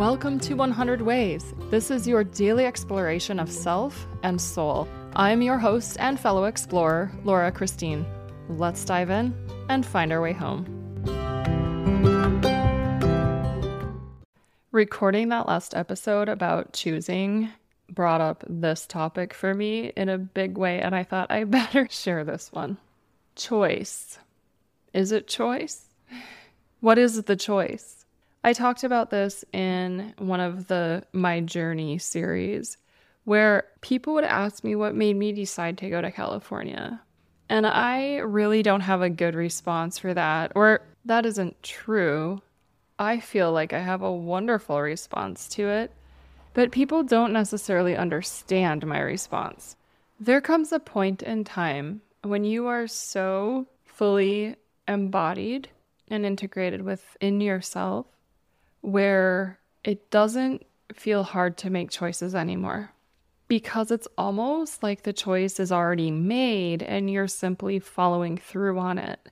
Welcome to 100 Ways. This is your daily exploration of self and soul. I'm your host and fellow explorer, Laura Christine. Let's dive in and find our way home. Recording that last episode about choosing brought up this topic for me in a big way, and I thought I better share this one. Choice. Is it choice? What is the choice? I talked about this in one of the My Journey series where people would ask me what made me decide to go to California. And I really don't have a good response for that, or that isn't true. I feel like I have a wonderful response to it, but people don't necessarily understand my response. There comes a point in time when you are so fully embodied and integrated within yourself where it doesn't feel hard to make choices anymore because it's almost like the choice is already made and you're simply following through on it.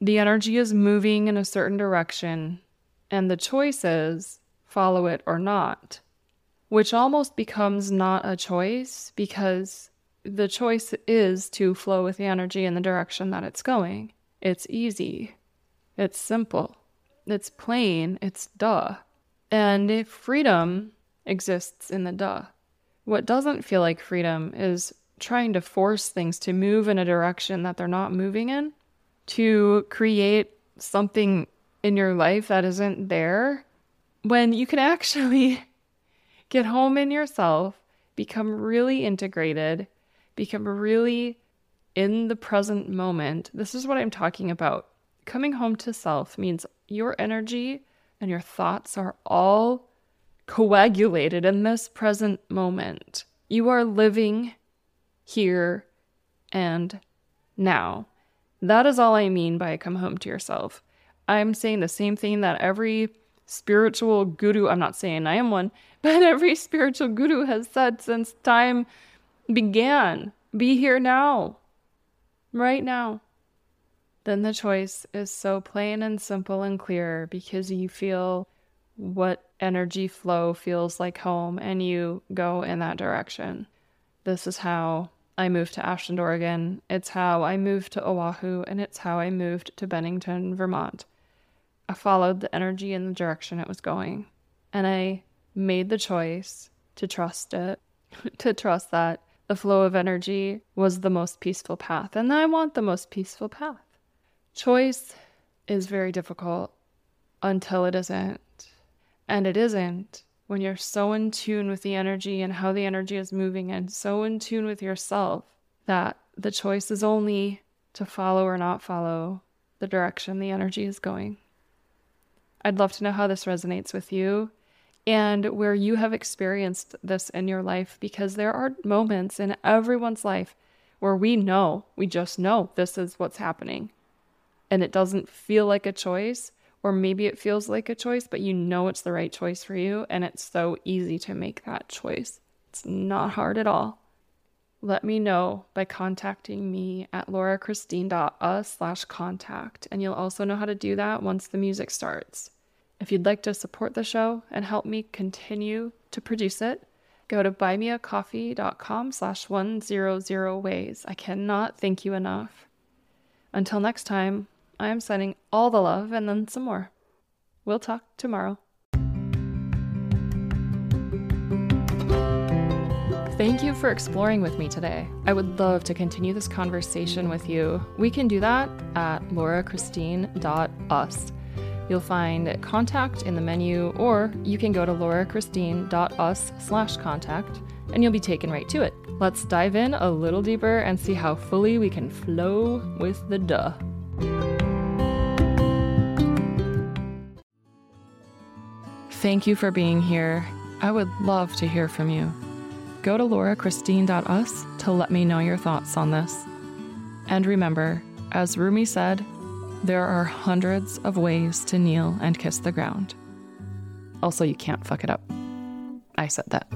The energy is moving in a certain direction, and the choice is follow it or not, which almost becomes not a choice because the choice is to flow with the energy in the direction that it's going. It's easy, it's simple. It's plain, it's duh. And if freedom exists in the duh. What doesn't feel like freedom is trying to force things to move in a direction that they're not moving in, to create something in your life that isn't there, when you can actually get home in yourself, become really integrated, become really in the present moment. This is what I'm talking about. Coming home to self means your energy and your thoughts are all coagulated in this present moment. You are living here and now. That is all I mean by come home to yourself. I'm saying the same thing that every spiritual guru, I'm not saying I am one, but every spiritual guru has said since time began be here now, right now then the choice is so plain and simple and clear because you feel what energy flow feels like home and you go in that direction. This is how I moved to Ashland, Oregon. It's how I moved to Oahu, and it's how I moved to Bennington, Vermont. I followed the energy in the direction it was going, and I made the choice to trust it, to trust that the flow of energy was the most peaceful path, and I want the most peaceful path. Choice is very difficult until it isn't. And it isn't when you're so in tune with the energy and how the energy is moving and so in tune with yourself that the choice is only to follow or not follow the direction the energy is going. I'd love to know how this resonates with you and where you have experienced this in your life because there are moments in everyone's life where we know, we just know this is what's happening and it doesn't feel like a choice, or maybe it feels like a choice, but you know it's the right choice for you, and it's so easy to make that choice. It's not hard at all. Let me know by contacting me at laurachristine.us slash contact, and you'll also know how to do that once the music starts. If you'd like to support the show and help me continue to produce it, go to buymeacoffee.com slash 100 ways. I cannot thank you enough. Until next time, I am sending all the love and then some more. We'll talk tomorrow. Thank you for exploring with me today. I would love to continue this conversation with you. We can do that at laurachristine.us. You'll find contact in the menu, or you can go to laurachristine.us slash contact and you'll be taken right to it. Let's dive in a little deeper and see how fully we can flow with the duh. Thank you for being here. I would love to hear from you. Go to laurachristine.us to let me know your thoughts on this. And remember, as Rumi said, there are hundreds of ways to kneel and kiss the ground. Also, you can't fuck it up. I said that.